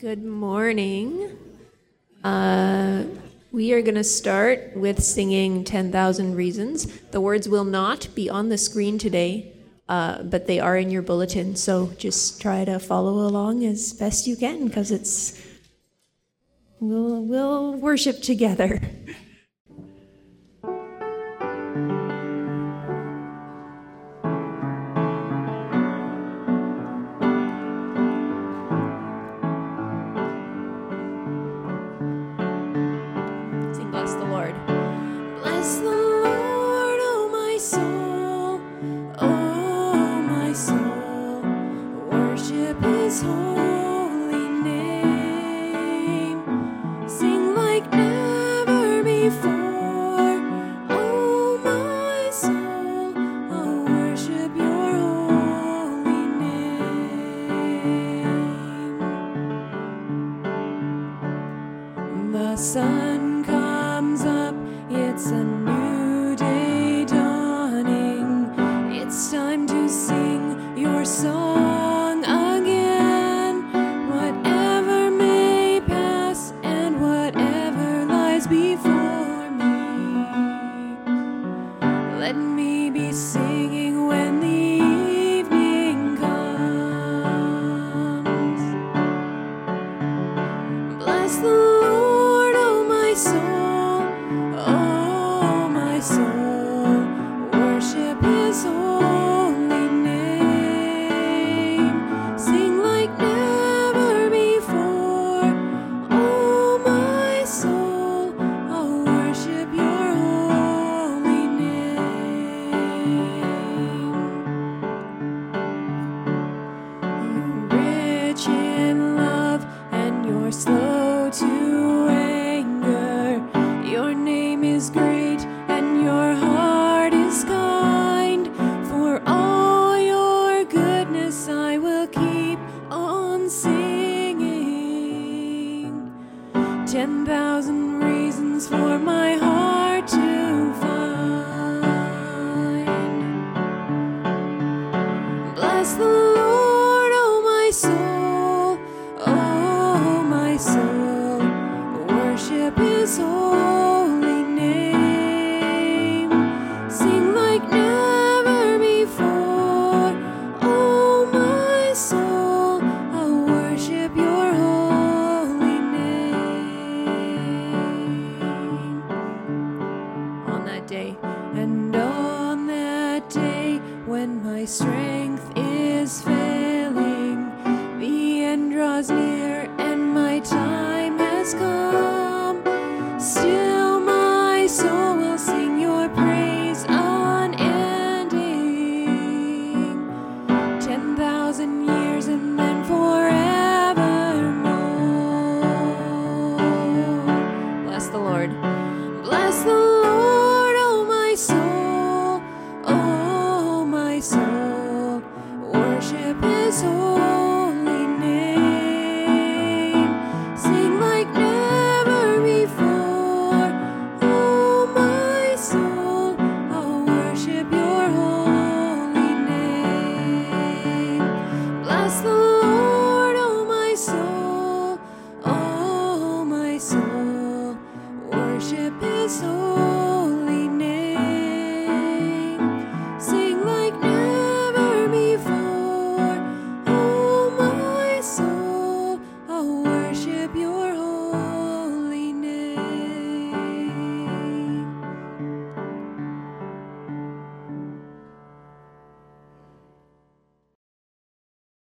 Good morning. Uh, we are going to start with singing 10,000 Reasons. The words will not be on the screen today, uh, but they are in your bulletin. So just try to follow along as best you can because it's. We'll, we'll worship together.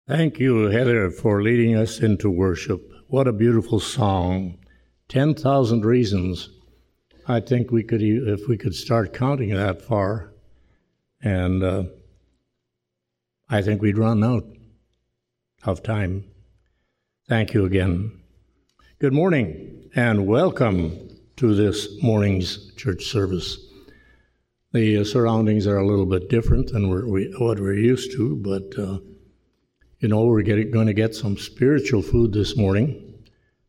Thank you, Heather, for leading us into worship. What a beautiful song. 10,000 reasons. I think we could, if we could start counting that far, and uh, I think we'd run out of time. Thank you again. Good morning, and welcome to this morning's church service. The uh, surroundings are a little bit different than we're, we, what we're used to, but uh, you know, we're getting, going to get some spiritual food this morning,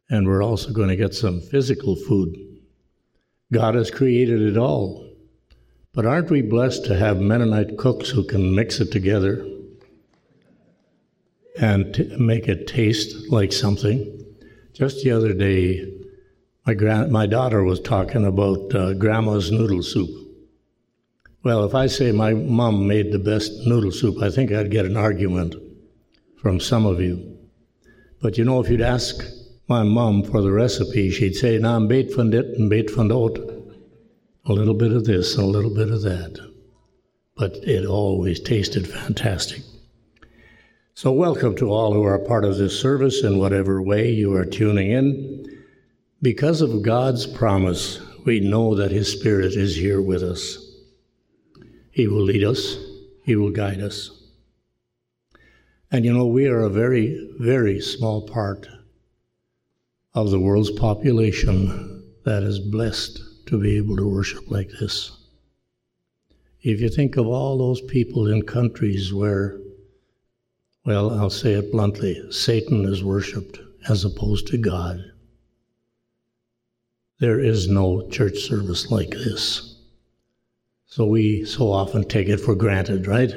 and we're also going to get some physical food. God has created it all. But aren't we blessed to have Mennonite cooks who can mix it together and t- make it taste like something? Just the other day, my, grand, my daughter was talking about uh, grandma's noodle soup. Well, if I say my mom made the best noodle soup, I think I'd get an argument from some of you. But you know, if you'd ask my mom for the recipe, she'd say, "Naam bait van dit and bait van dot." A little bit of this a little bit of that. But it always tasted fantastic. So, welcome to all who are part of this service in whatever way you are tuning in. Because of God's promise, we know that His Spirit is here with us. He will lead us, He will guide us. And you know, we are a very, very small part of the world's population that is blessed to be able to worship like this. If you think of all those people in countries where, well, I'll say it bluntly, Satan is worshiped as opposed to God. There is no church service like this. So we so often take it for granted, right?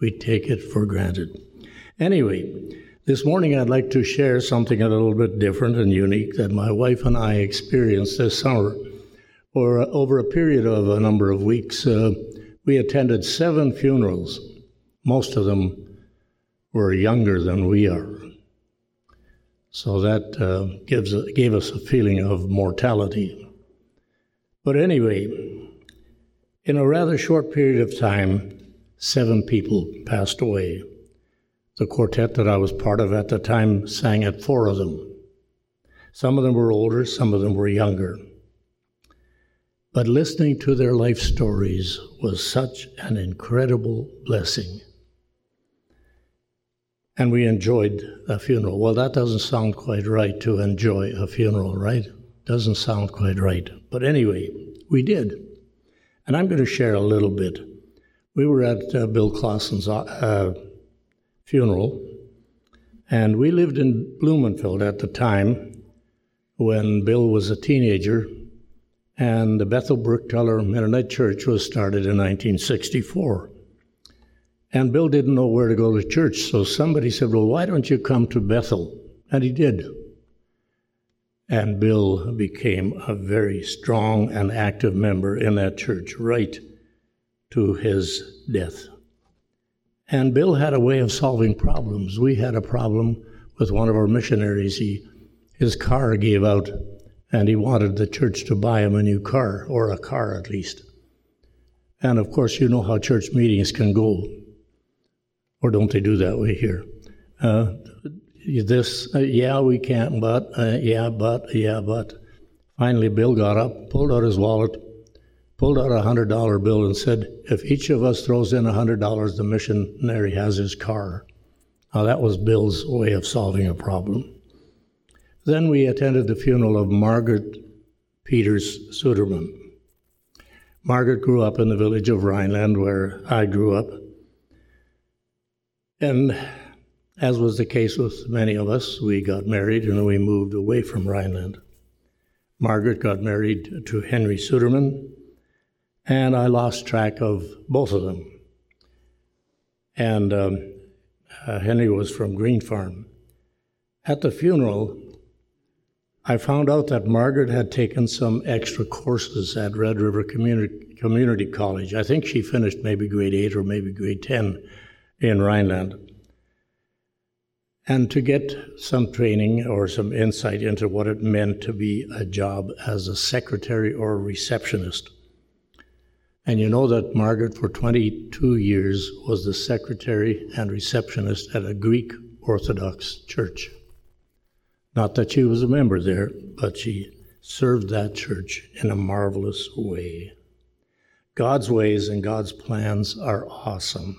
We take it for granted. Anyway, this morning I'd like to share something a little bit different and unique that my wife and I experienced this summer. For uh, over a period of a number of weeks, uh, we attended seven funerals. Most of them were younger than we are. So that uh, gives gave us a feeling of mortality. But anyway, in a rather short period of time, seven people passed away. The quartet that I was part of at the time sang at four of them. Some of them were older, some of them were younger. But listening to their life stories was such an incredible blessing and we enjoyed a funeral. Well, that doesn't sound quite right to enjoy a funeral, right? Doesn't sound quite right. But anyway, we did. And I'm going to share a little bit. We were at uh, Bill Clausen's uh, funeral, and we lived in Bloemenville at the time when Bill was a teenager, and the Bethel Bergthaler Mennonite Church was started in 1964. And Bill didn't know where to go to church, so somebody said, Well, why don't you come to Bethel? And he did. And Bill became a very strong and active member in that church right to his death. And Bill had a way of solving problems. We had a problem with one of our missionaries. He, his car gave out, and he wanted the church to buy him a new car, or a car at least. And of course, you know how church meetings can go. Or don't they do that way here? Uh, this, uh, yeah, we can't, but, uh, yeah, but, yeah, but. Finally, Bill got up, pulled out his wallet, pulled out a hundred dollar bill, and said, "If each of us throws in a hundred dollars, the missionary has his car." Now that was Bill's way of solving a problem. Then we attended the funeral of Margaret Peters Suderman. Margaret grew up in the village of Rhineland, where I grew up. And as was the case with many of us, we got married and we moved away from Rhineland. Margaret got married to Henry Suderman, and I lost track of both of them. And um, uh, Henry was from Green Farm. At the funeral, I found out that Margaret had taken some extra courses at Red River Community, Community College. I think she finished maybe grade 8 or maybe grade 10 in Rhineland. And to get some training or some insight into what it meant to be a job as a secretary or a receptionist. And you know that Margaret, for 22 years, was the secretary and receptionist at a Greek Orthodox church. Not that she was a member there, but she served that church in a marvelous way. God's ways and God's plans are awesome.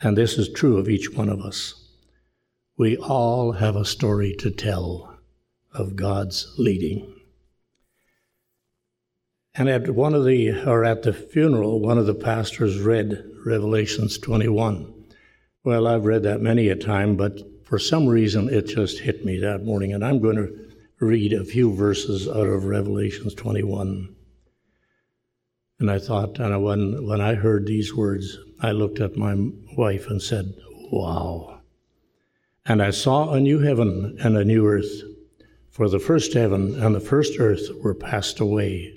And this is true of each one of us. We all have a story to tell of God's leading. And at one of the, or at the funeral, one of the pastors read Revelations 21. Well, I've read that many a time, but for some reason it just hit me that morning, and I'm going to read a few verses out of Revelations 21. And I thought, and when, when I heard these words, I looked at my wife and said, Wow. And I saw a new heaven and a new earth, For the first heaven and the first earth were passed away,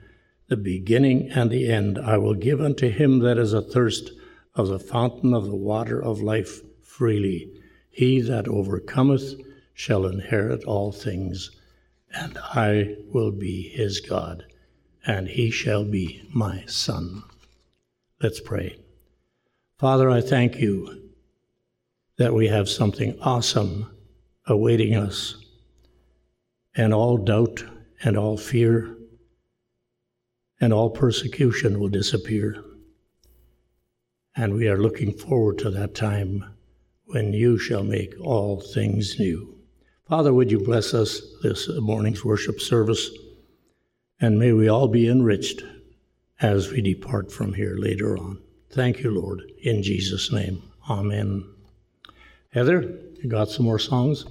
the beginning and the end. I will give unto him that is athirst of the fountain of the water of life freely. He that overcometh shall inherit all things, and I will be his God, and he shall be my son. Let's pray. Father, I thank you that we have something awesome awaiting us and all doubt and all fear and all persecution will disappear. And we are looking forward to that time when you shall make all things new. Father, would you bless us this morning's worship service, and may we all be enriched as we depart from here later on. Thank you, Lord, in Jesus' name. Amen. Heather, you got some more songs?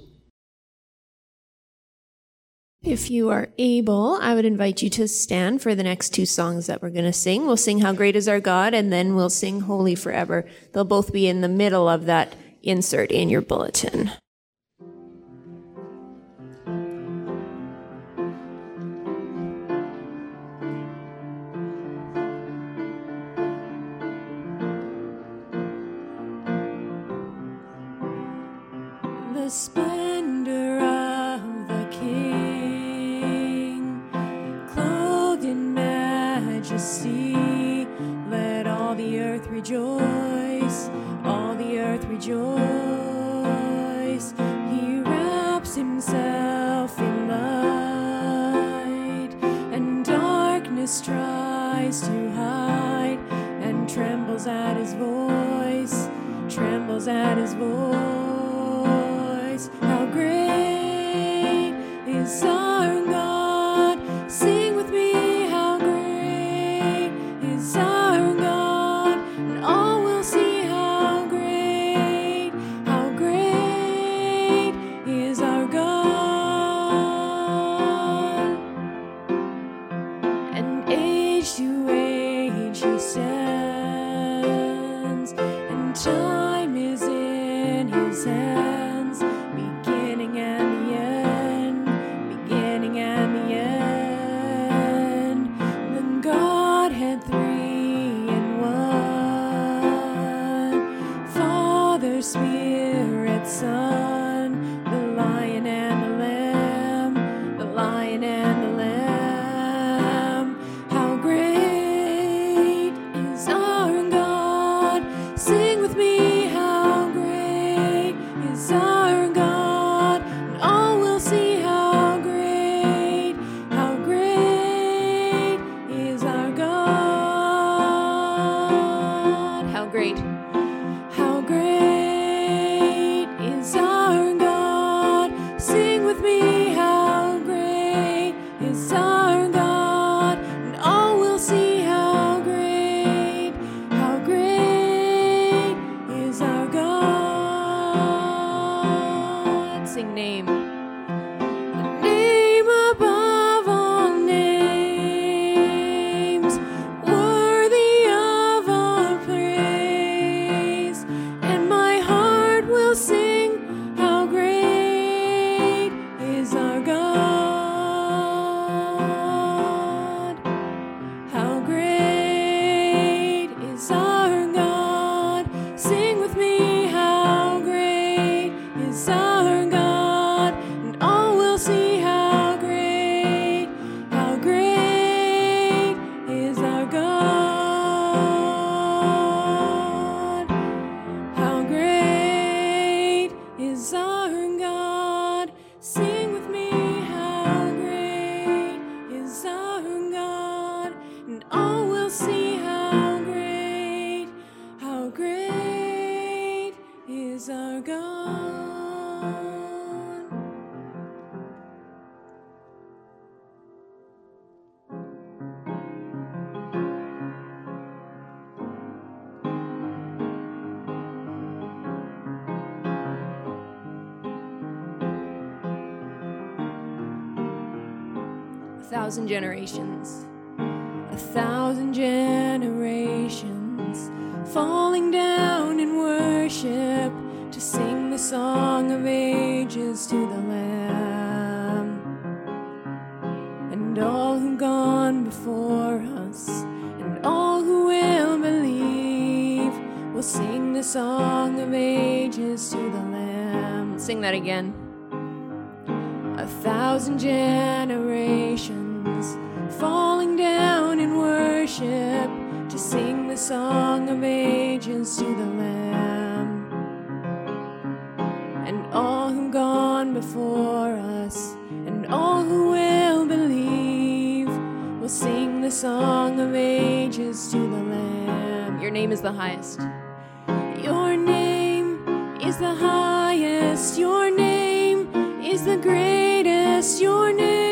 If you are able, I would invite you to stand for the next two songs that we're going to sing. We'll sing How Great is Our God and then we'll sing Holy Forever. They'll both be in the middle of that insert in your bulletin. The thousand generations. to sing the song of ages to the Lamb. And all who've gone before us, and all who will believe, will sing the song of ages to the Lamb. Your name is the highest. Your name is the highest. Your name is the greatest. Your name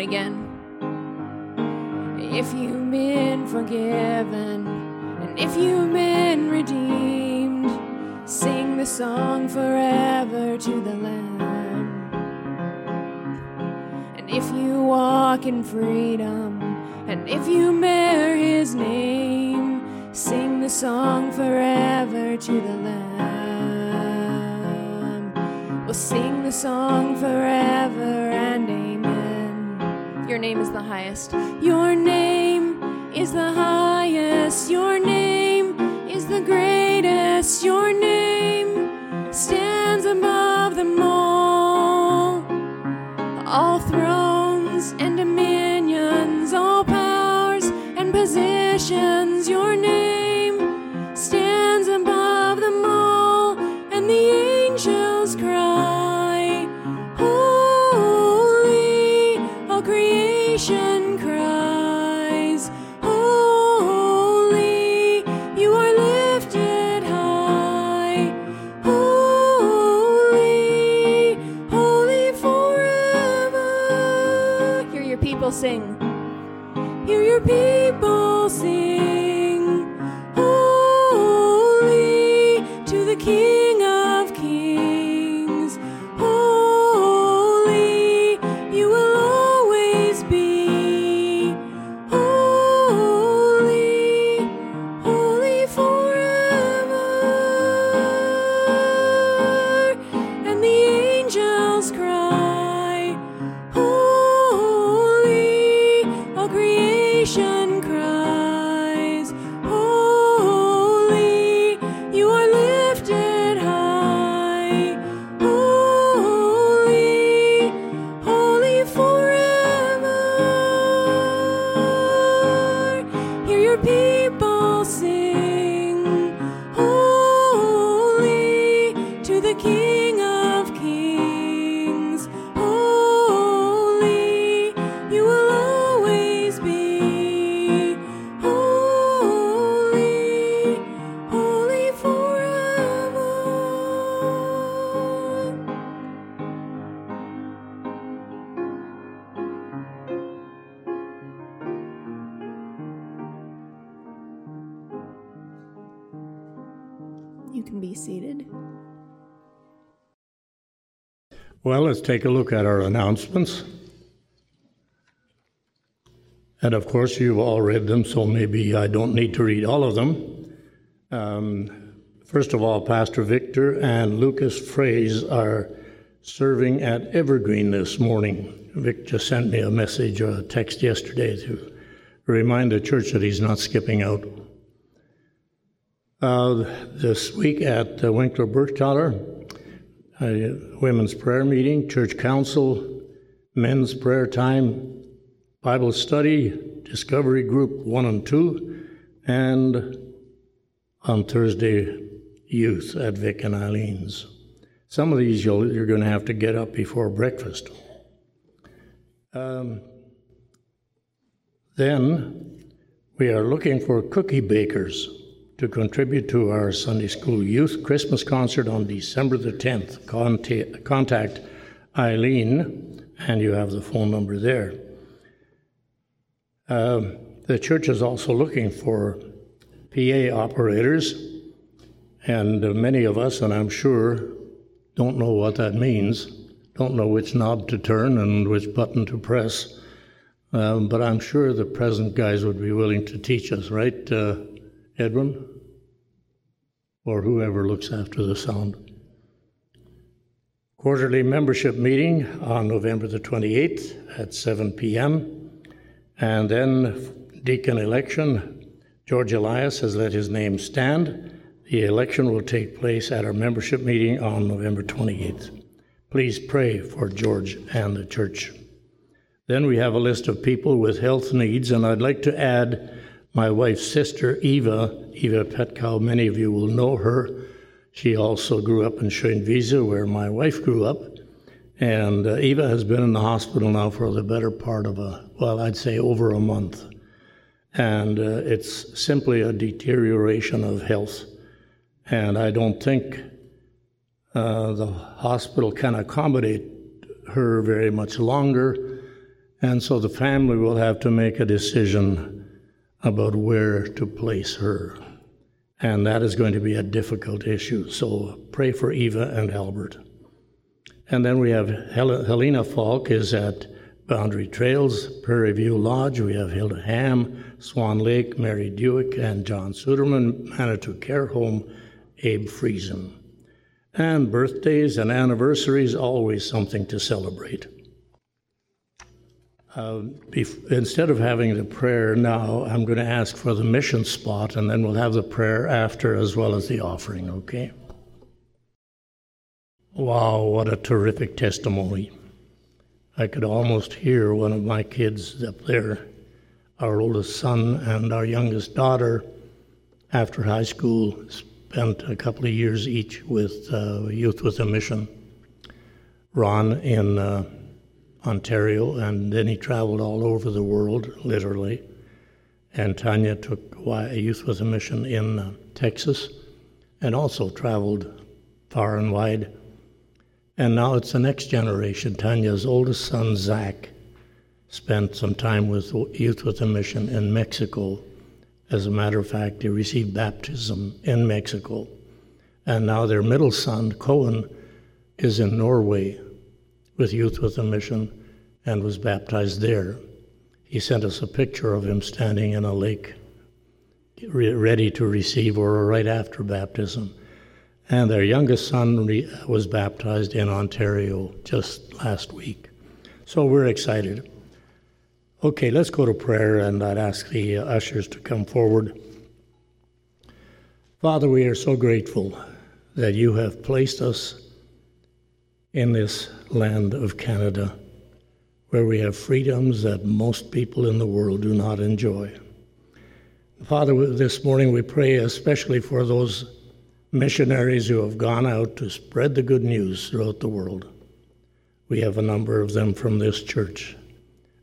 again. best. You can be seated. Well, let's take a look at our announcements. And of course, you've all read them, so maybe I don't need to read all of them. Um, first of all, Pastor Victor and Lucas Fraze are serving at Evergreen this morning. Vic just sent me a message or a text yesterday to remind the church that he's not skipping out. Uh, this week at the Winkler Bergthaler, a women's prayer meeting, church council, men's prayer time, Bible study, discovery group one and two, and on Thursday, youth at Vic and Eileen's. Some of these you are going to have to get up before breakfast. Um, then we are looking for cookie bakers to contribute to our Sunday School Youth Christmas concert on December the 10th. Contact, Eileen, and you have the phone number there. Um, the church is also looking for PA operators, and many of us, and I'm sure, don't know what that means, don't know which knob to turn and which button to press. Um, but I'm sure the present guys would be willing to teach us, right, uh, Edwin? Or whoever looks after the sound. Quarterly membership meeting on November the 28th at 7 p.m. And then deacon election. George Elias has let his name stand. The election will take place at our membership meeting on November 28th. Please pray for George and the church. Then we have a list of people with health needs, and I'd like to add my wife's sister, Eva, Eva Petkow. Many of you will know her. She also grew up in Schoenwiese, where my wife grew up. And uh, Eva has been in the hospital now for the better part of a, well, I'd say over a month. And uh, it's simply a deterioration of health. And I don't think uh, the hospital can accommodate her very much longer. And so the family will have to make a decision about where to place her. And that is going to be a difficult issue. So pray for Eva and Albert. And then we have Hel- Helena Falk is at Boundary Trails, Prairie View Lodge. We have Hilda Ham, Swan Lake, Mary Dewick, and John Suderman, Manitou Care Home, Abe Friesen. And birthdays and anniversaries, always something to celebrate. Bef- instead of having the prayer now, I'm going to ask for the mission spot, and then we'll have the prayer after as well as the offering, okay? Wow, what a terrific testimony. I could almost hear one of my kids up there, our oldest son and our youngest daughter, after high school, spent a couple of years each with uh, Youth with a Mission. Ron in uh, Ontario, and then he traveled all over the world, literally. And Tanya took a youth with a mission in uh, Texas and also traveled far and wide. And now it's the next generation. Tanya's oldest son, Zach, spent some time with Youth with a Mission in Mexico. As a matter of fact, he received baptism in Mexico. And now their middle son, Cohen, is in Norway with Youth with a Mission and was baptized there. He sent us a picture of him standing in a lake, ready to receive, or right after baptism. And their youngest son was baptized in Ontario just last week. So we're excited. Okay, let's go to prayer, and I'd ask the ushers to come forward. Father, we are so grateful that you have placed us in this land of Canada where we have freedoms that most people in the world do not enjoy. Father, this morning we pray especially for those missionaries who have gone out to spread the good news throughout the world. We have a number of them from this church.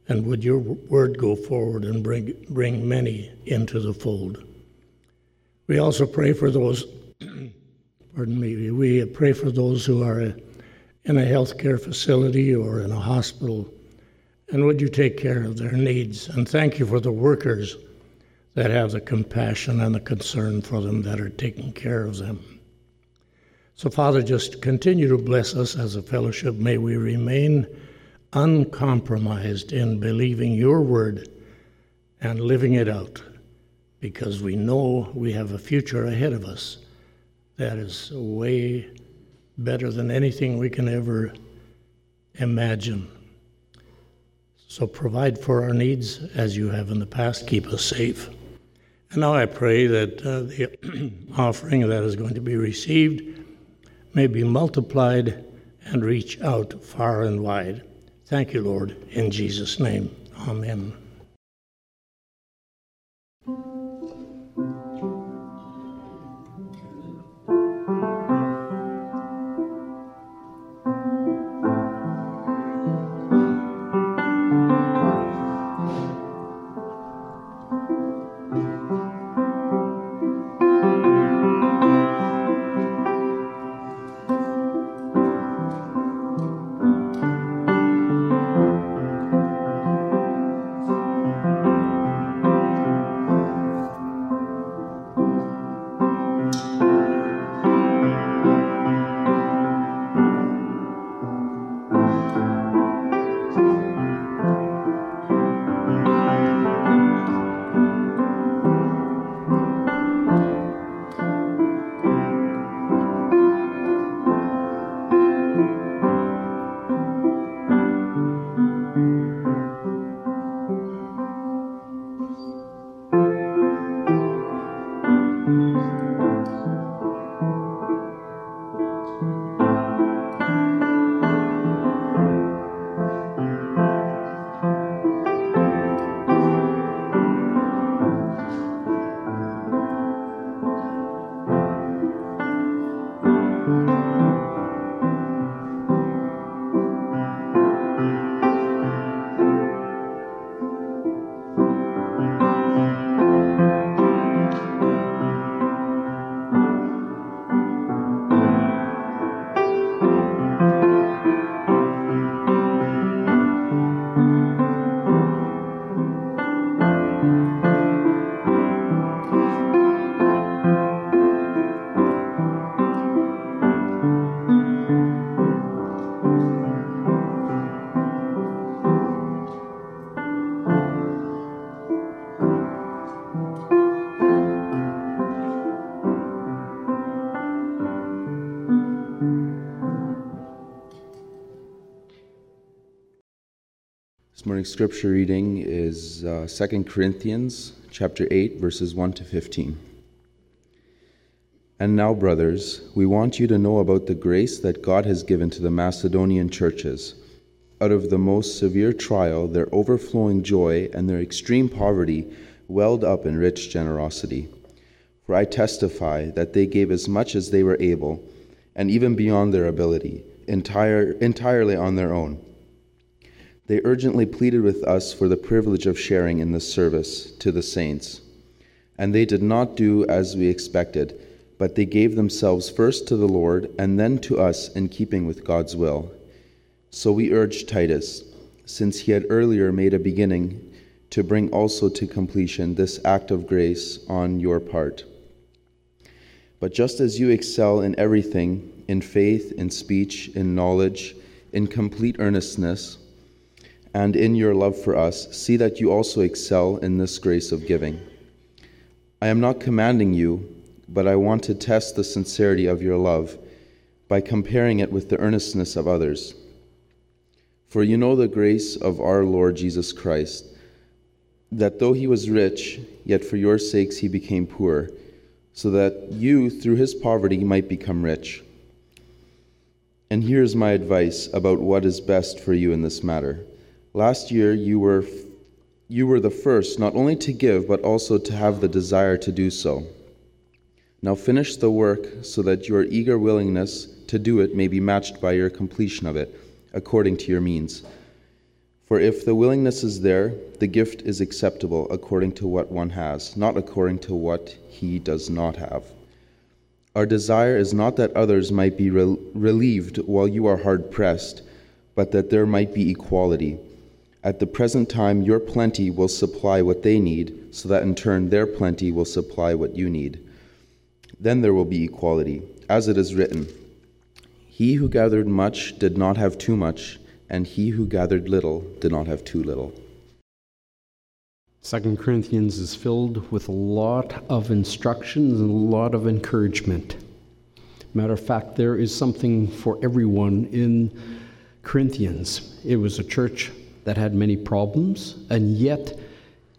And would your word go forward and bring, bring many into the fold? We also pray for those, pardon me, we pray for those who are in a healthcare facility or in a hospital and would you take care of their needs? And thank you for the workers that have the compassion and the concern for them that are taking care of them. So, Father, just continue to bless us as a fellowship. May we remain uncompromised in believing your word and living it out because we know we have a future ahead of us that is way better than anything we can ever imagine. So provide for our needs as you have in the past. Keep us safe. And now I pray that uh, the offering that is going to be received may be multiplied and reach out far and wide. Thank you, Lord, in Jesus' name. Amen. Scripture reading is uh, 2 Corinthians chapter 8 verses 1 to 15. And now brothers, we want you to know about the grace that God has given to the Macedonian churches. Out of the most severe trial, their overflowing joy and their extreme poverty welled up in rich generosity. For I testify that they gave as much as they were able, and even beyond their ability, entire, entirely on their own they urgently pleaded with us for the privilege of sharing in this service to the saints. And they did not do as we expected, but they gave themselves first to the Lord and then to us in keeping with God's will. So we urged Titus, since he had earlier made a beginning, to bring also to completion this act of grace on your part. But just as you excel in everything, in faith, in speech, in knowledge, in complete earnestness, and in your love for us, see that you also excel in this grace of giving. I am not commanding you, but I want to test the sincerity of your love by comparing it with the earnestness of others. For you know the grace of our Lord Jesus Christ, that though he was rich, yet for your sakes he became poor, so that you, through his poverty, might become rich. And here is my advice about what is best for you in this matter. Last year, you were, you were the first not only to give, but also to have the desire to do so. Now finish the work so that your eager willingness to do it may be matched by your completion of it, according to your means. For if the willingness is there, the gift is acceptable according to what one has, not according to what he does not have. Our desire is not that others might be relieved while you are hard pressed, but that there might be equality. At the present time, your plenty will supply what they need, so that in turn their plenty will supply what you need. Then there will be equality, as it is written He who gathered much did not have too much, and he who gathered little did not have too little. Second Corinthians is filled with a lot of instructions and a lot of encouragement. Matter of fact, there is something for everyone in Corinthians. It was a church that had many problems, and yet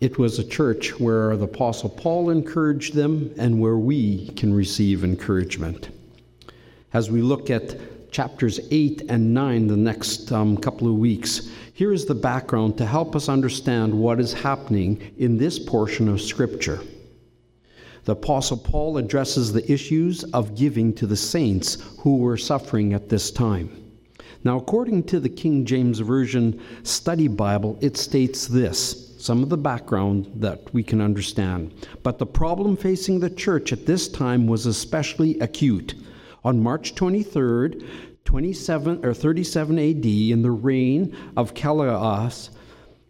it was a church where the Apostle Paul encouraged them and where we can receive encouragement. As we look at chapters 8 and 9 the next um, couple of weeks, here is the background to help us understand what is happening in this portion of Scripture. The Apostle Paul addresses the issues of giving to the saints who were suffering at this time. Now, according to the King James Version Study Bible, it states this some of the background that we can understand. But the problem facing the church at this time was especially acute. On March 23rd, 27 or 37 AD, in the reign of Callias,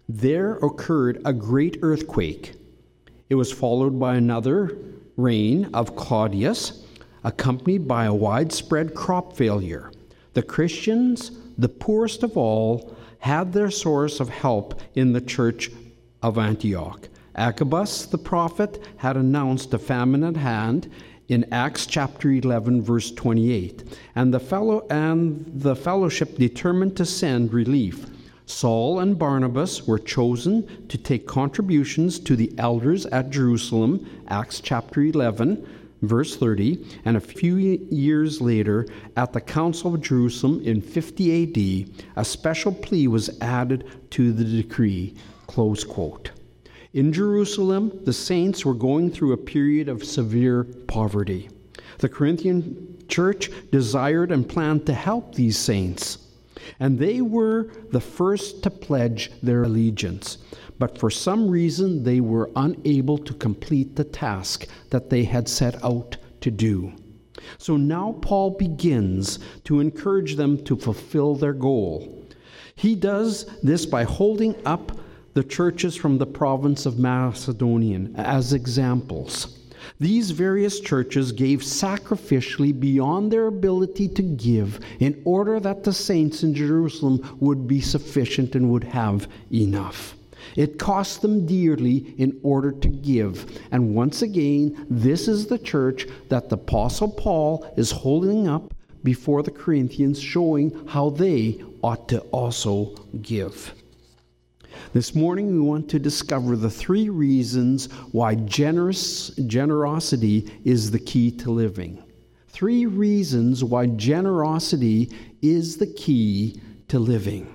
there occurred a great earthquake. It was followed by another reign of Claudius, accompanied by a widespread crop failure. The Christians, the poorest of all, had their source of help in the church of Antioch. Agabus the prophet had announced a famine at hand in Acts chapter 11 verse 28 and the fellow and the fellowship determined to send relief Saul and Barnabas were chosen to take contributions to the elders at Jerusalem Acts chapter 11 verse 30, and a few years later, at the Council of Jerusalem in 50 AD, a special plea was added to the decree. Close quote. In Jerusalem, the saints were going through a period of severe poverty. The Corinthian church desired and planned to help these saints, and they were the first to pledge their allegiance but for some reason they were unable to complete the task that they had set out to do. So now Paul begins to encourage them to fulfill their goal. He does this by holding up the churches from the province of Macedonia as examples. These various churches gave sacrificially beyond their ability to give in order that the saints in Jerusalem would be sufficient and would have enough. It cost them dearly in order to give. And once again, this is the church that the Apostle Paul is holding up before the Corinthians, showing how they ought to also give. This morning, we want to discover the three reasons why generous, generosity is the key to living. Three reasons why generosity is the key to living.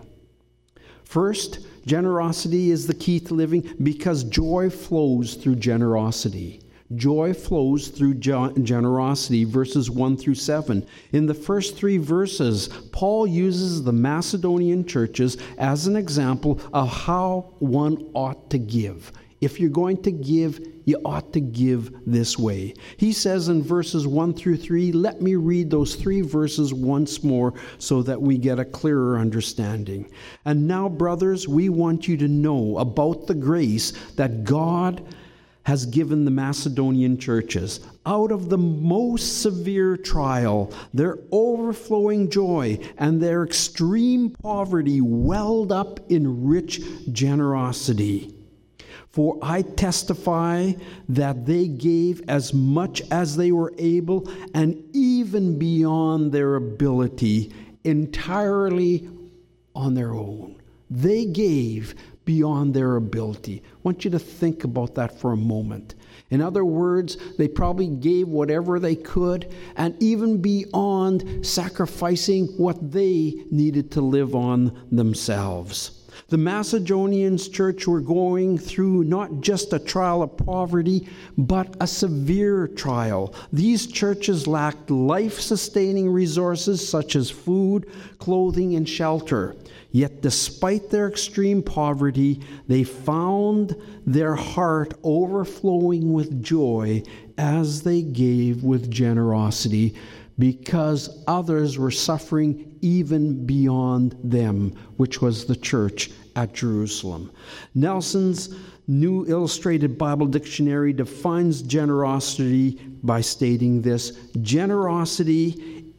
First, Generosity is the key to living because joy flows through generosity. Joy flows through generosity, verses 1 through 7. In the first three verses, Paul uses the Macedonian churches as an example of how one ought to give. If you're going to give, you ought to give this way. He says in verses 1 through 3, let me read those three verses once more so that we get a clearer understanding. And now, brothers, we want you to know about the grace that God has given the Macedonian churches. Out of the most severe trial, their overflowing joy and their extreme poverty welled up in rich generosity. For I testify that they gave as much as they were able and even beyond their ability, entirely on their own. They gave beyond their ability. I want you to think about that for a moment. In other words, they probably gave whatever they could and even beyond sacrificing what they needed to live on themselves. The Macedonians church were going through not just a trial of poverty, but a severe trial. These churches lacked life sustaining resources such as food, clothing, and shelter. Yet, despite their extreme poverty, they found their heart overflowing with joy as they gave with generosity because others were suffering even beyond them, which was the church at Jerusalem. Nelson's New Illustrated Bible Dictionary defines generosity by stating this generosity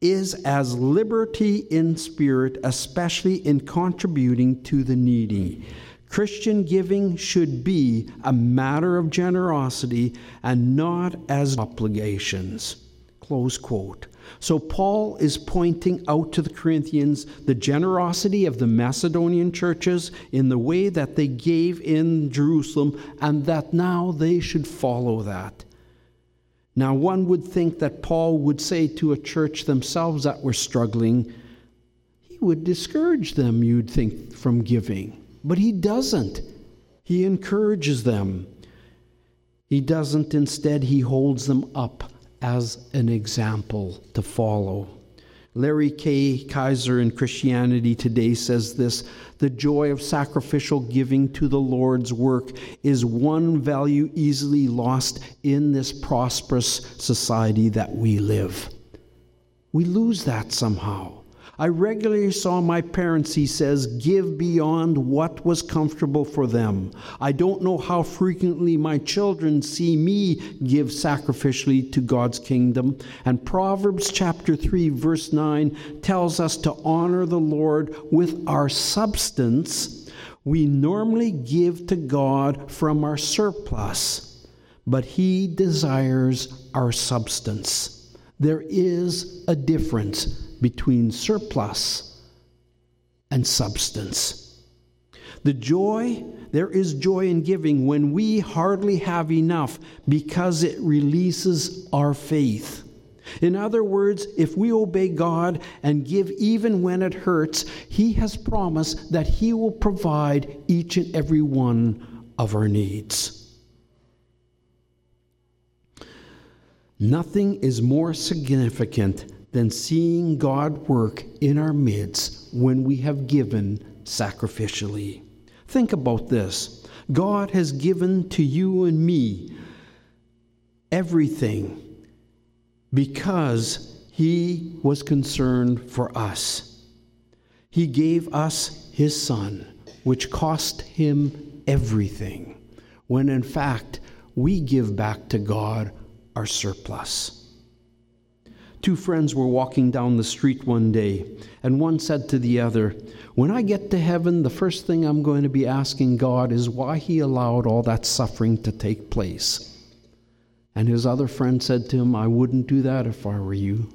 is as liberty in spirit, especially in contributing to the needy. Christian giving should be a matter of generosity and not as obligations. Close quote. So Paul is pointing out to the Corinthians the generosity of the Macedonian churches in the way that they gave in Jerusalem and that now they should follow that. Now, one would think that Paul would say to a church themselves that were struggling, he would discourage them, you'd think, from giving. But he doesn't. He encourages them. He doesn't, instead, he holds them up as an example to follow. Larry K. Kaiser in Christianity Today says this The joy of sacrificial giving to the Lord's work is one value easily lost in this prosperous society that we live. We lose that somehow. I regularly saw my parents, he says, give beyond what was comfortable for them. I don't know how frequently my children see me give sacrificially to God's kingdom. And Proverbs chapter 3, verse 9 tells us to honor the Lord with our substance. We normally give to God from our surplus, but He desires our substance. There is a difference between surplus and substance. The joy, there is joy in giving when we hardly have enough because it releases our faith. In other words, if we obey God and give even when it hurts, He has promised that He will provide each and every one of our needs. Nothing is more significant than seeing God work in our midst when we have given sacrificially. Think about this God has given to you and me everything because He was concerned for us. He gave us His Son, which cost Him everything, when in fact we give back to God our surplus. Two friends were walking down the street one day, and one said to the other, When I get to heaven, the first thing I'm going to be asking God is why He allowed all that suffering to take place. And his other friend said to him, I wouldn't do that if I were you,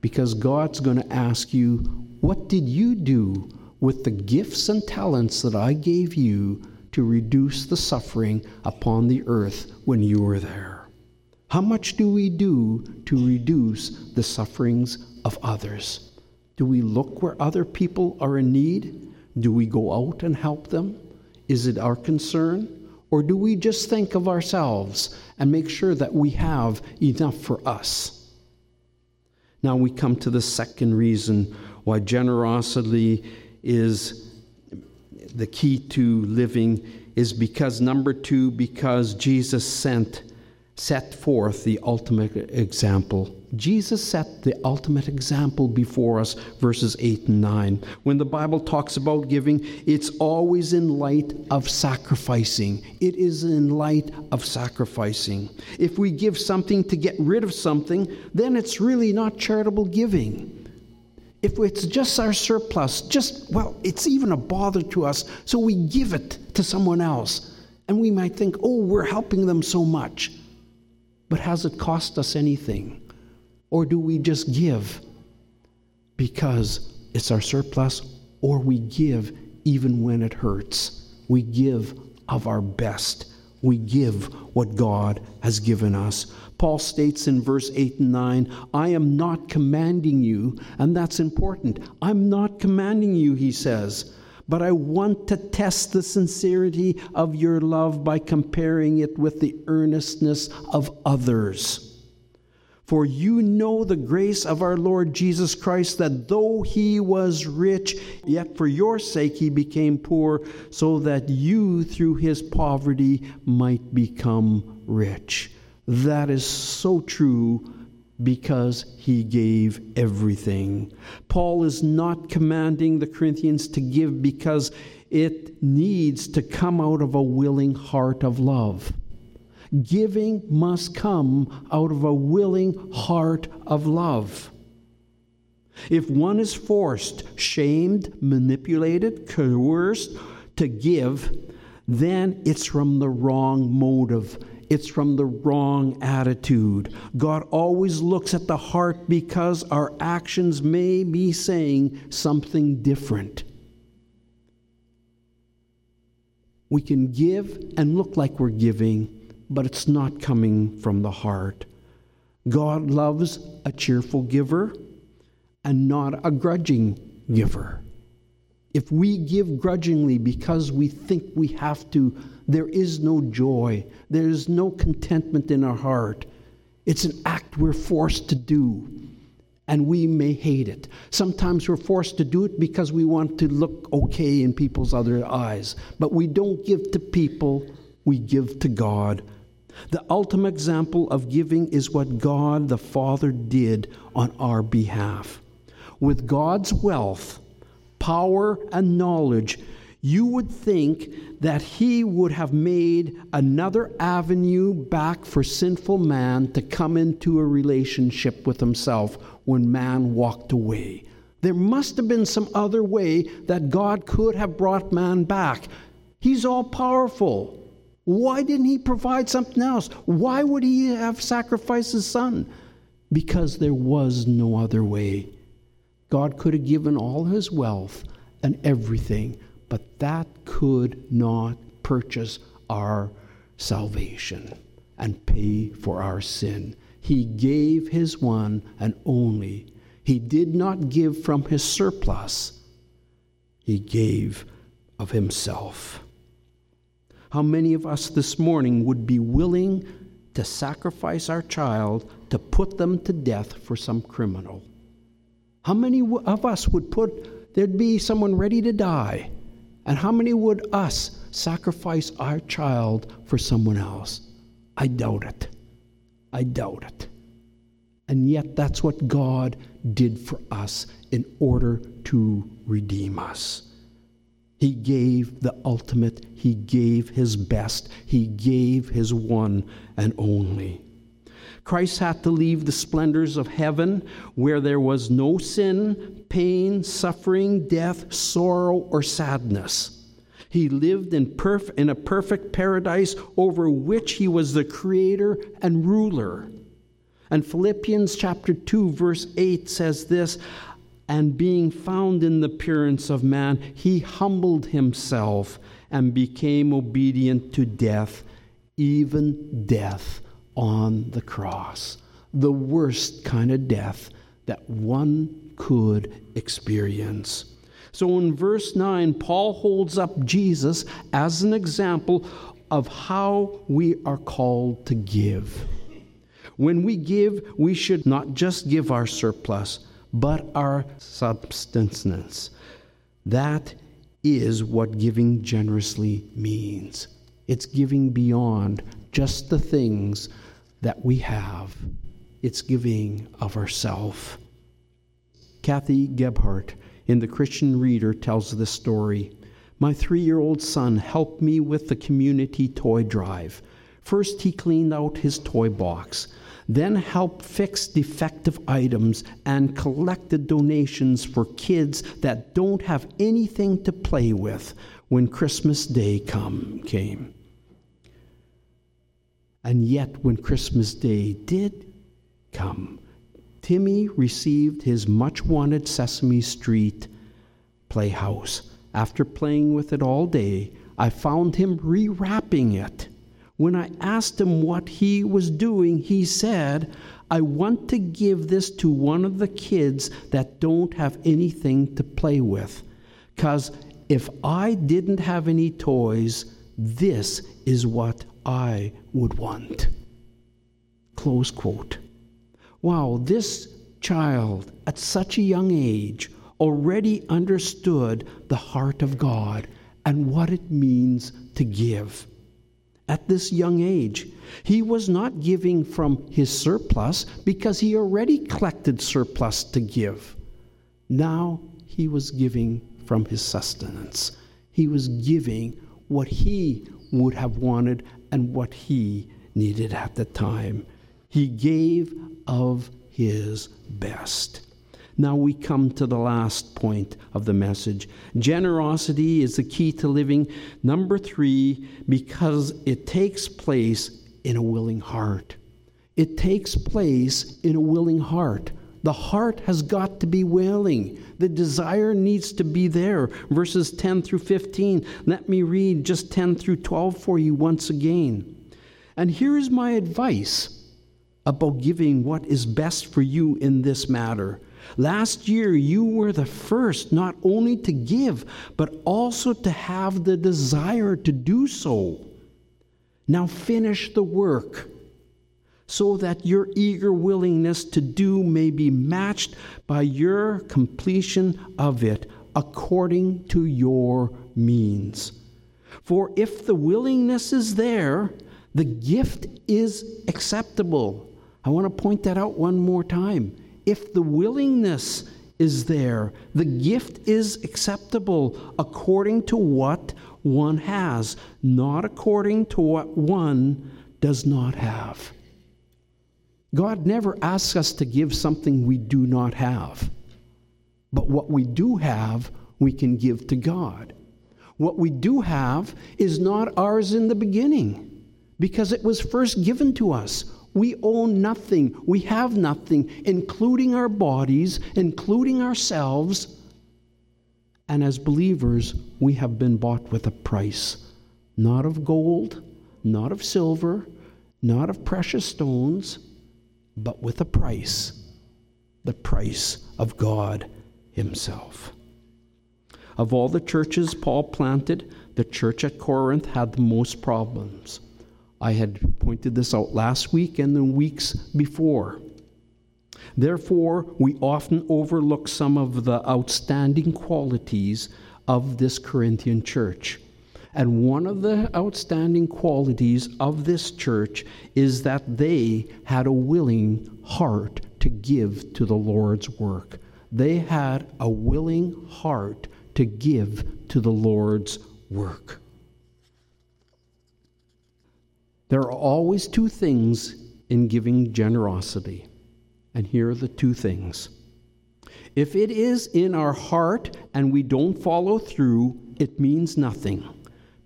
because God's going to ask you, What did you do with the gifts and talents that I gave you to reduce the suffering upon the earth when you were there? How much do we do to reduce the sufferings of others? Do we look where other people are in need? Do we go out and help them? Is it our concern? Or do we just think of ourselves and make sure that we have enough for us? Now we come to the second reason why generosity is the key to living is because number 2 because Jesus sent set forth the ultimate example. Jesus set the ultimate example before us, verses 8 and 9. When the Bible talks about giving, it's always in light of sacrificing. It is in light of sacrificing. If we give something to get rid of something, then it's really not charitable giving. If it's just our surplus, just, well, it's even a bother to us, so we give it to someone else. And we might think, oh, we're helping them so much. But has it cost us anything? Or do we just give because it's our surplus, or we give even when it hurts? We give of our best. We give what God has given us. Paul states in verse 8 and 9, I am not commanding you, and that's important. I'm not commanding you, he says but I want to test the sincerity of your love by comparing it with the earnestness of others. For you know the grace of our Lord Jesus Christ, that though he was rich, yet for your sake he became poor, so that you through his poverty might become rich. That is so true because he gave everything. Paul is not commanding the Corinthians to give because it needs to come out of a willing heart of love. Giving must come out of a willing heart of love. If one is forced, shamed, manipulated, coerced to give, then it's from the wrong motive It's from the wrong attitude. God always looks at the heart because our actions may be saying something different. We can give and look like we're giving, but it's not coming from the heart. God loves a cheerful giver and not a grudging giver. If we give grudgingly because we think we have to, there is no joy, there is no contentment in our heart. It's an act we're forced to do, and we may hate it. Sometimes we're forced to do it because we want to look okay in people's other eyes, but we don't give to people, we give to God the ultimate example of giving is what God the Father did on our behalf. With God's wealth, power, and knowledge, you would think that He would have made another avenue back for sinful man to come into a relationship with Himself when man walked away. There must have been some other way that God could have brought man back. He's all powerful. Why didn't he provide something else? Why would he have sacrificed his son? Because there was no other way. God could have given all his wealth and everything, but that could not purchase our salvation and pay for our sin. He gave his one and only. He did not give from his surplus, he gave of himself. How many of us this morning would be willing to sacrifice our child to put them to death for some criminal? How many of us would put, there'd be someone ready to die, and how many would us sacrifice our child for someone else? I doubt it. I doubt it. And yet, that's what God did for us in order to redeem us. He gave the ultimate, He gave His best, He gave His one and only. Christ had to leave the splendors of heaven where there was no sin, pain, suffering, death, sorrow, or sadness. He lived in, perf- in a perfect paradise over which he was the creator and ruler. And Philippians chapter 2 verse 8 says this, and being found in the appearance of man, he humbled himself and became obedient to death, even death on the cross. The worst kind of death that one could experience. So in verse 9, Paul holds up Jesus as an example of how we are called to give. When we give, we should not just give our surplus but our substance. That is what giving generously means. It's giving beyond just the things that we have, it's giving of ourself. Kathy Gebhardt in The Christian Reader tells this story. My three year old son helped me with the community toy drive. First, he cleaned out his toy box then helped fix defective items and collected donations for kids that don't have anything to play with when Christmas Day come, came. And yet, when Christmas Day did come, Timmy received his much wanted Sesame Street playhouse. After playing with it all day, I found him rewrapping it. When I asked him what he was doing, he said, I want to give this to one of the kids that don't have anything to play with. Because if I didn't have any toys, this is what I would want. Close quote. Wow, this child at such a young age already understood the heart of God and what it means to give at this young age. He was not giving from his surplus because he already collected surplus to give. Now he was giving from his sustenance. He was giving what he would have wanted and what he needed at the time. He gave of his best. Now we come to the last point of the message. Generosity is the key to living. Number three, because it takes place in a willing heart. It takes place in a willing heart. The heart has got to be willing. The desire needs to be there. Verses 10 through 15. Let me read just 10 through 12 for you once again. And here's my advice about giving what is best for you in this matter. Last year, you were the first not only to give, but also to have the desire to do so. Now finish the work so that your eager willingness to do may be matched by your completion of it according to your means. For if the willingness is there, the gift is acceptable. I want to point that out one more time. If the willingness is there, the gift is acceptable according to what one has, not according to what one does not have. God never asks us to give something we do not have. But what we do have, we can give to God. What we do have is not ours in the beginning because it was first given to us. We own nothing, we have nothing, including our bodies, including ourselves. And as believers, we have been bought with a price not of gold, not of silver, not of precious stones but with a price the price of God Himself. Of all the churches Paul planted, the church at Corinth had the most problems. I had pointed this out last week and the weeks before. Therefore, we often overlook some of the outstanding qualities of this Corinthian church. And one of the outstanding qualities of this church is that they had a willing heart to give to the Lord's work. They had a willing heart to give to the Lord's work. There are always two things in giving generosity. And here are the two things. If it is in our heart and we don't follow through, it means nothing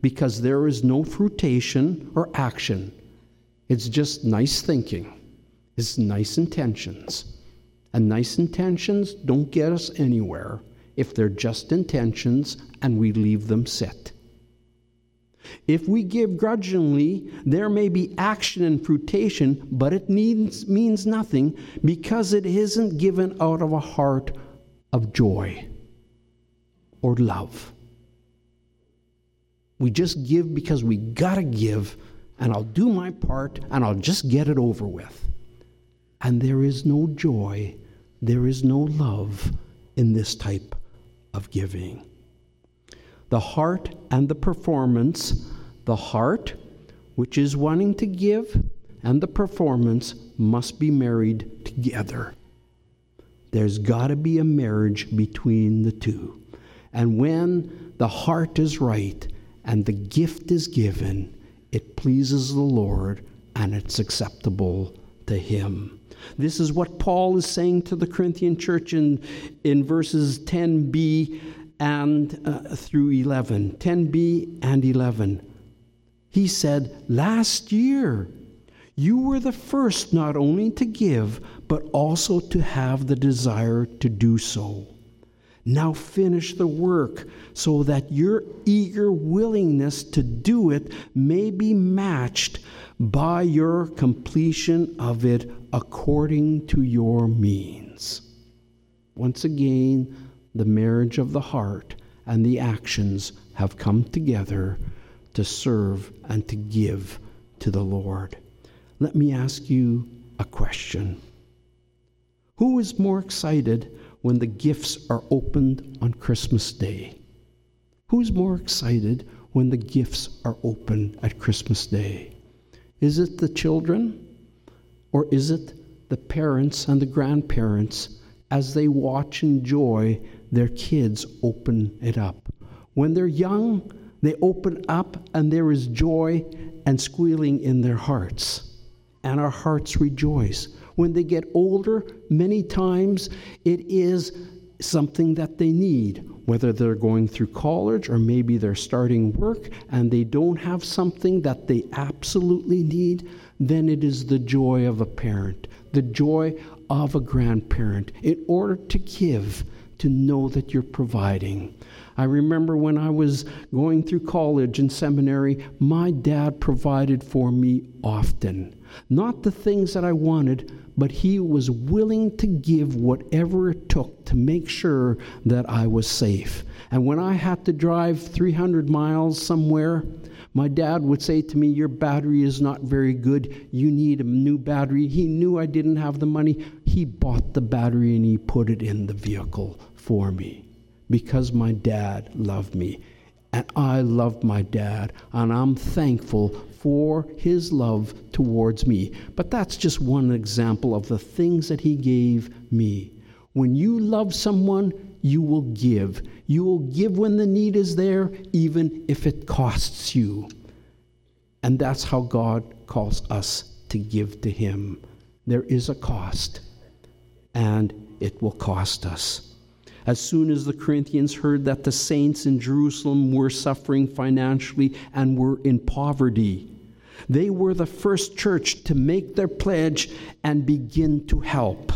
because there is no fruition or action. It's just nice thinking, it's nice intentions. And nice intentions don't get us anywhere if they're just intentions and we leave them sit. If we give grudgingly, there may be action and fruition, but it needs, means nothing because it isn't given out of a heart of joy or love. We just give because we gotta give, and I'll do my part, and I'll just get it over with. And there is no joy, there is no love in this type of giving. The heart and the performance, the heart, which is wanting to give, and the performance must be married together. There's got to be a marriage between the two. And when the heart is right and the gift is given, it pleases the Lord and it's acceptable to Him. This is what Paul is saying to the Corinthian church in, in verses 10b and uh, through 11. 10b and 11. He said, Last year, you were the first not only to give, but also to have the desire to do so. Now finish the work so that your eager willingness to do it may be matched by your completion of it according to your means. Once again, the marriage of the heart and the actions have come together to serve and to give to the Lord. Let me ask you a question Who is more excited when the gifts are opened on Christmas Day? Who's more excited when the gifts are opened at Christmas Day? Is it the children or is it the parents and the grandparents as they watch and enjoy their kids open it up? When they're young, they open up and there is joy and squealing in their hearts, and our hearts rejoice. When they get older, many times it is something that they need, whether they're going through college or maybe they're starting work and they don't have something that they absolutely need. then it is the joy of a parent, the joy of a grandparent, in order to give, to know that you're providing. I remember when I was going through college and seminary, my dad provided for me often. Not the things that I wanted, but he was willing to give whatever it took to make sure that I was safe. And when I had to drive 300 miles somewhere, my dad would say to me, Your battery is not very good. You need a new battery. He knew I didn't have the money. He bought the battery and he put it in the vehicle for me because my dad loved me. And I loved my dad, and I'm thankful for his love towards me. But that's just one example of the things that he gave me. When you love someone, you will give. You will give when the need is there, even if it costs you. And that's how God calls us to give to him. There is a cost, and it will cost us as soon as the Corinthians heard that the saints in Jerusalem were suffering financially and were in poverty. They were the first church to make their pledge and begin to help.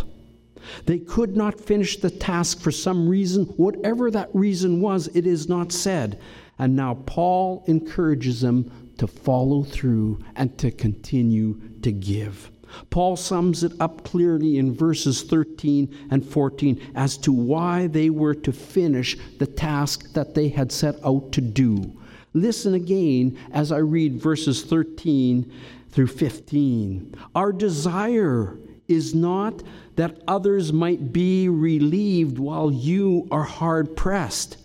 They could not finish the task for some reason. Whatever that reason was, it is not said. And now Paul encourages them to follow through and to continue to give. Paul sums it up clearly in verses 13 and 14 as to why they were to finish the task that they had set out to do. Listen again as I read verses 13 through 15. Our desire is not that others might be relieved while you are hard pressed,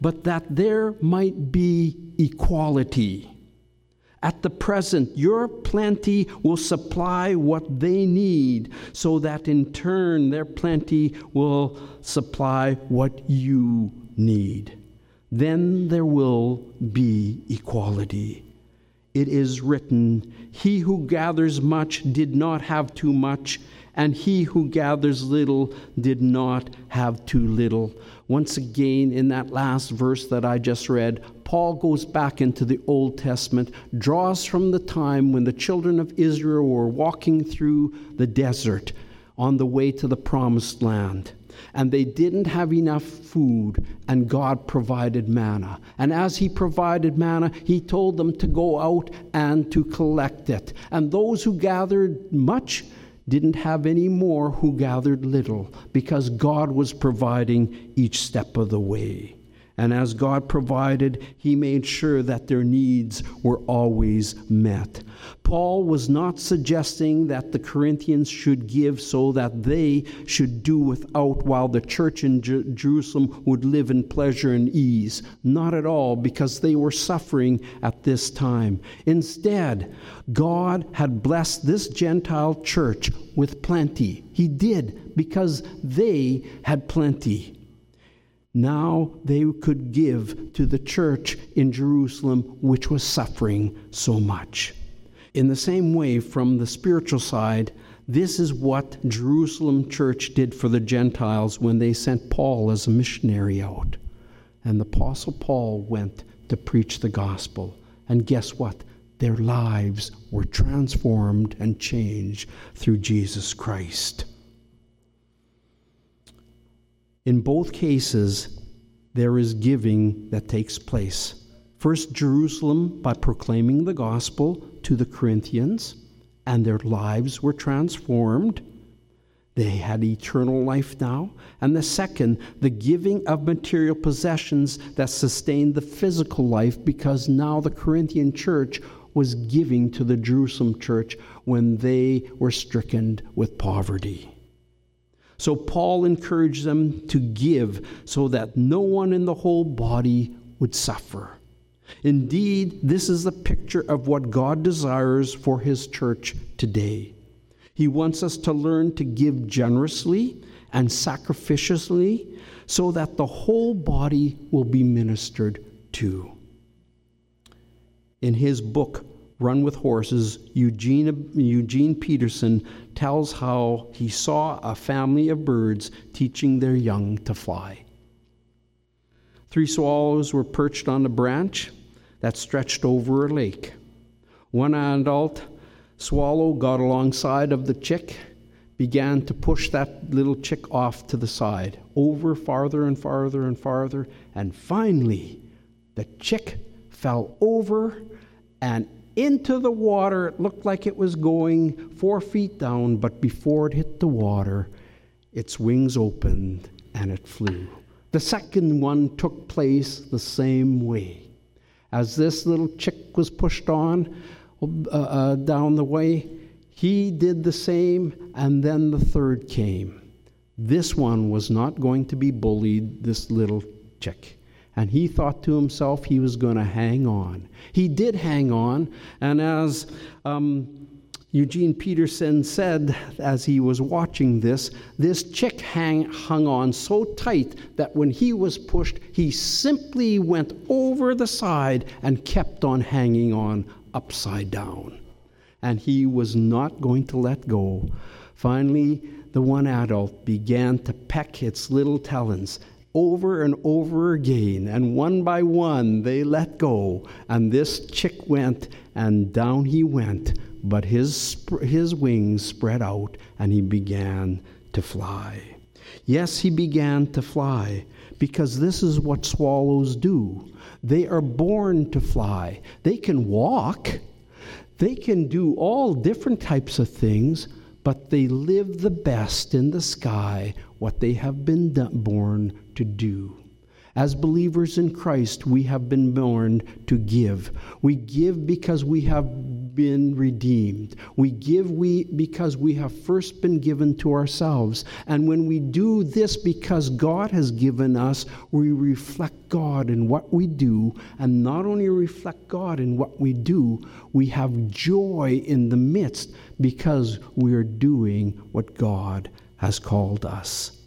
but that there might be equality. At the present, your plenty will supply what they need, so that in turn their plenty will supply what you need. Then there will be equality. It is written, He who gathers much did not have too much, and he who gathers little did not have too little. Once again, in that last verse that I just read, Paul goes back into the Old Testament, draws from the time when the children of Israel were walking through the desert on the way to the promised land. And they didn't have enough food, and God provided manna. And as He provided manna, He told them to go out and to collect it. And those who gathered much didn't have any more who gathered little, because God was providing each step of the way. And as God provided, He made sure that their needs were always met. Paul was not suggesting that the Corinthians should give so that they should do without while the church in Jer- Jerusalem would live in pleasure and ease. Not at all, because they were suffering at this time. Instead, God had blessed this Gentile church with plenty. He did, because they had plenty. Now they could give to the church in Jerusalem, which was suffering so much. In the same way, from the spiritual side, this is what Jerusalem church did for the Gentiles when they sent Paul as a missionary out. And the Apostle Paul went to preach the gospel. And guess what? Their lives were transformed and changed through Jesus Christ. In both cases, there is giving that takes place. First, Jerusalem by proclaiming the gospel to the Corinthians, and their lives were transformed. They had eternal life now. And the second, the giving of material possessions that sustained the physical life because now the Corinthian church was giving to the Jerusalem church when they were stricken with poverty. So Paul encouraged them to give so that no one in the whole body would suffer. Indeed, this is the picture of what God desires for his church today. He wants us to learn to give generously and sacrificially so that the whole body will be ministered to. In his book, Run with Horses, Eugene, Eugene Peterson tells how he saw a family of birds teaching their young to fly. Three swallows were perched on a branch that stretched over a lake. One adult Swallow got alongside of the chick, began to push that little chick off to the side, over farther and farther and farther, and finally the chick fell over and into the water. It looked like it was going four feet down, but before it hit the water, its wings opened and it flew. The second one took place the same way. As this little chick was pushed on uh, uh, down the way, he did the same, and then the third came. This one was not going to be bullied, this little chick. And he thought to himself he was going to hang on. He did hang on, and as um, Eugene Peterson said as he was watching this, this chick hang, hung on so tight that when he was pushed, he simply went over the side and kept on hanging on upside down. And he was not going to let go. Finally, the one adult began to peck its little talons over and over again, and one by one they let go, and this chick went, and down he went but his, his wings spread out and he began to fly. Yes, he began to fly because this is what swallows do. They are born to fly. They can walk, they can do all different types of things, but they live the best in the sky what they have been born to do. As believers in Christ, we have been born to give. We give because we have been redeemed. We give we because we have first been given to ourselves. And when we do this because God has given us, we reflect God in what we do, and not only reflect God in what we do, we have joy in the midst because we are doing what God has called us.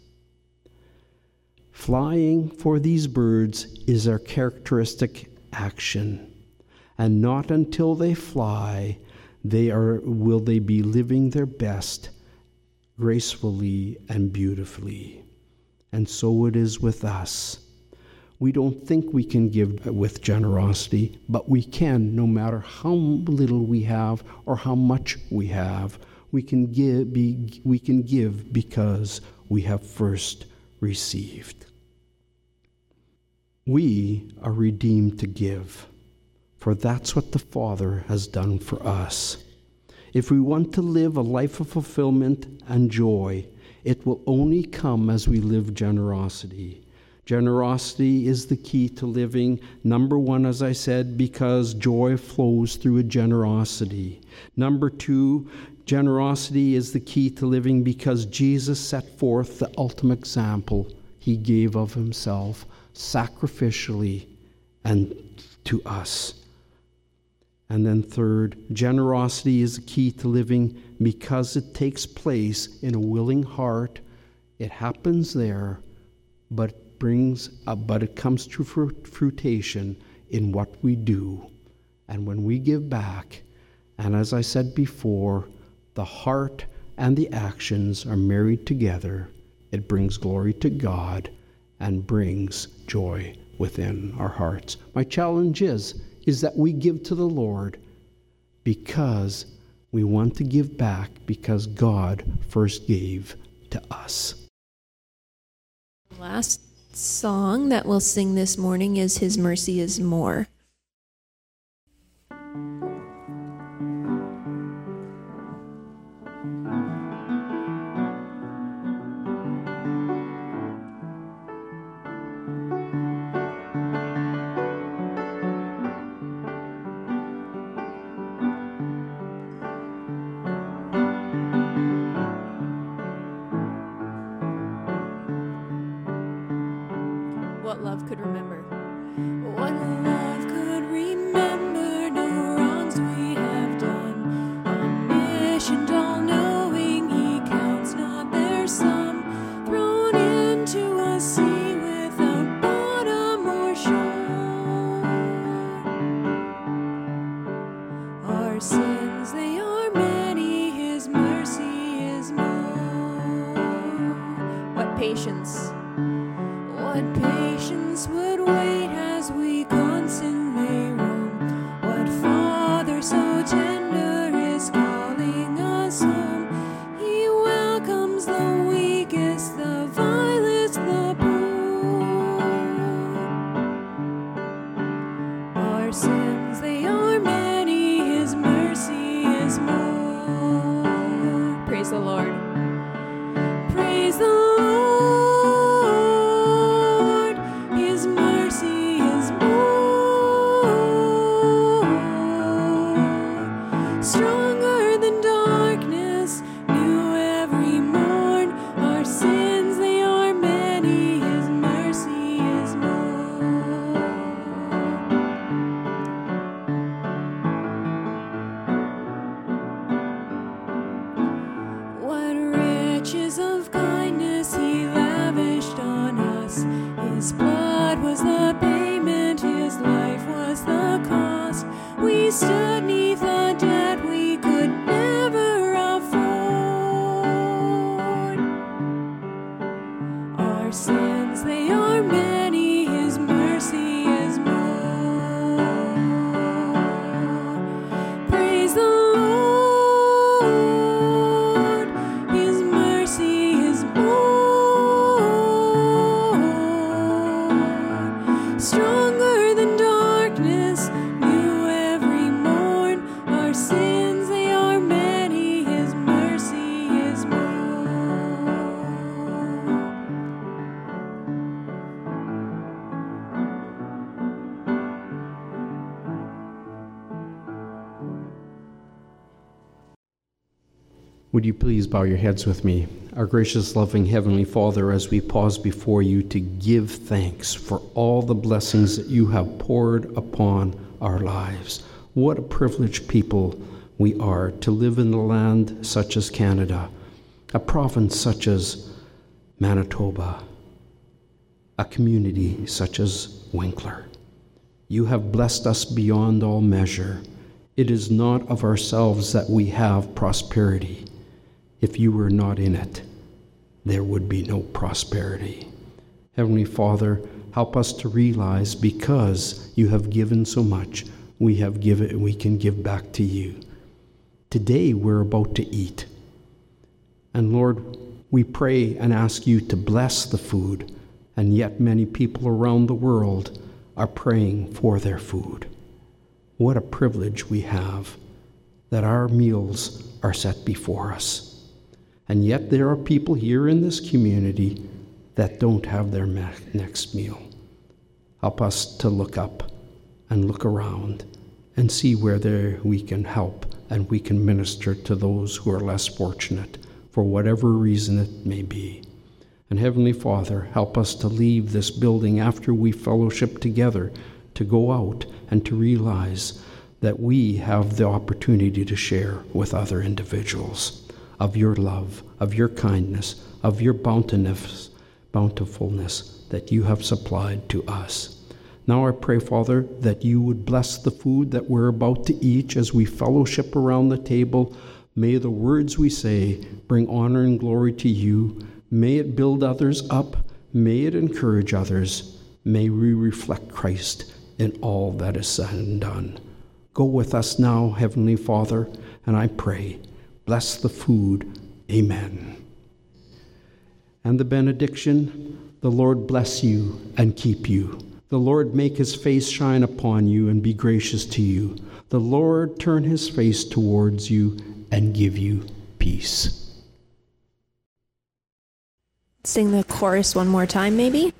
Flying for these birds is their characteristic action, and not until they fly they are, will they be living their best gracefully and beautifully. And so it is with us. We don't think we can give with generosity, but we can no matter how little we have or how much we have. We can give, be, we can give because we have first received. We are redeemed to give, for that's what the Father has done for us. If we want to live a life of fulfillment and joy, it will only come as we live generosity. Generosity is the key to living. Number one, as I said, because joy flows through a generosity. Number two, generosity is the key to living because Jesus set forth the ultimate example he gave of himself sacrificially and to us. And then, third, generosity is the key to living because it takes place in a willing heart. It happens there, but it brings, uh, but it comes to fruition in what we do. And when we give back, and as I said before, the heart and the actions are married together, it brings glory to God and brings joy within our hearts. My challenge is is that we give to the Lord because we want to give back because God first gave to us. Last song that we'll sing this morning is His Mercy is More. You please bow your heads with me? Our gracious, loving Heavenly Father, as we pause before you to give thanks for all the blessings that you have poured upon our lives. What a privileged people we are to live in a land such as Canada, a province such as Manitoba, a community such as Winkler. You have blessed us beyond all measure. It is not of ourselves that we have prosperity if you were not in it, there would be no prosperity. Heavenly Father, help us to realize because you have given so much, we have given we can give back to you. Today we're about to eat. And Lord, we pray and ask you to bless the food, and yet many people around the world are praying for their food. What a privilege we have that our meals are set before us. And yet, there are people here in this community that don't have their next meal. Help us to look up and look around and see where there we can help and we can minister to those who are less fortunate for whatever reason it may be. And Heavenly Father, help us to leave this building after we fellowship together to go out and to realize that we have the opportunity to share with other individuals of your love, of your kindness, of your bountifulness, that you have supplied to us. Now I pray, Father, that you would bless the food that we're about to eat as we fellowship around the table. May the words we say bring honor and glory to you. May it build others up. May it encourage others. May we reflect Christ in all that is said and done. Go with us now, Heavenly Father, and I pray Bless the food. Amen. And the benediction the Lord bless you and keep you. The Lord make his face shine upon you and be gracious to you. The Lord turn his face towards you and give you peace. Sing the chorus one more time, maybe.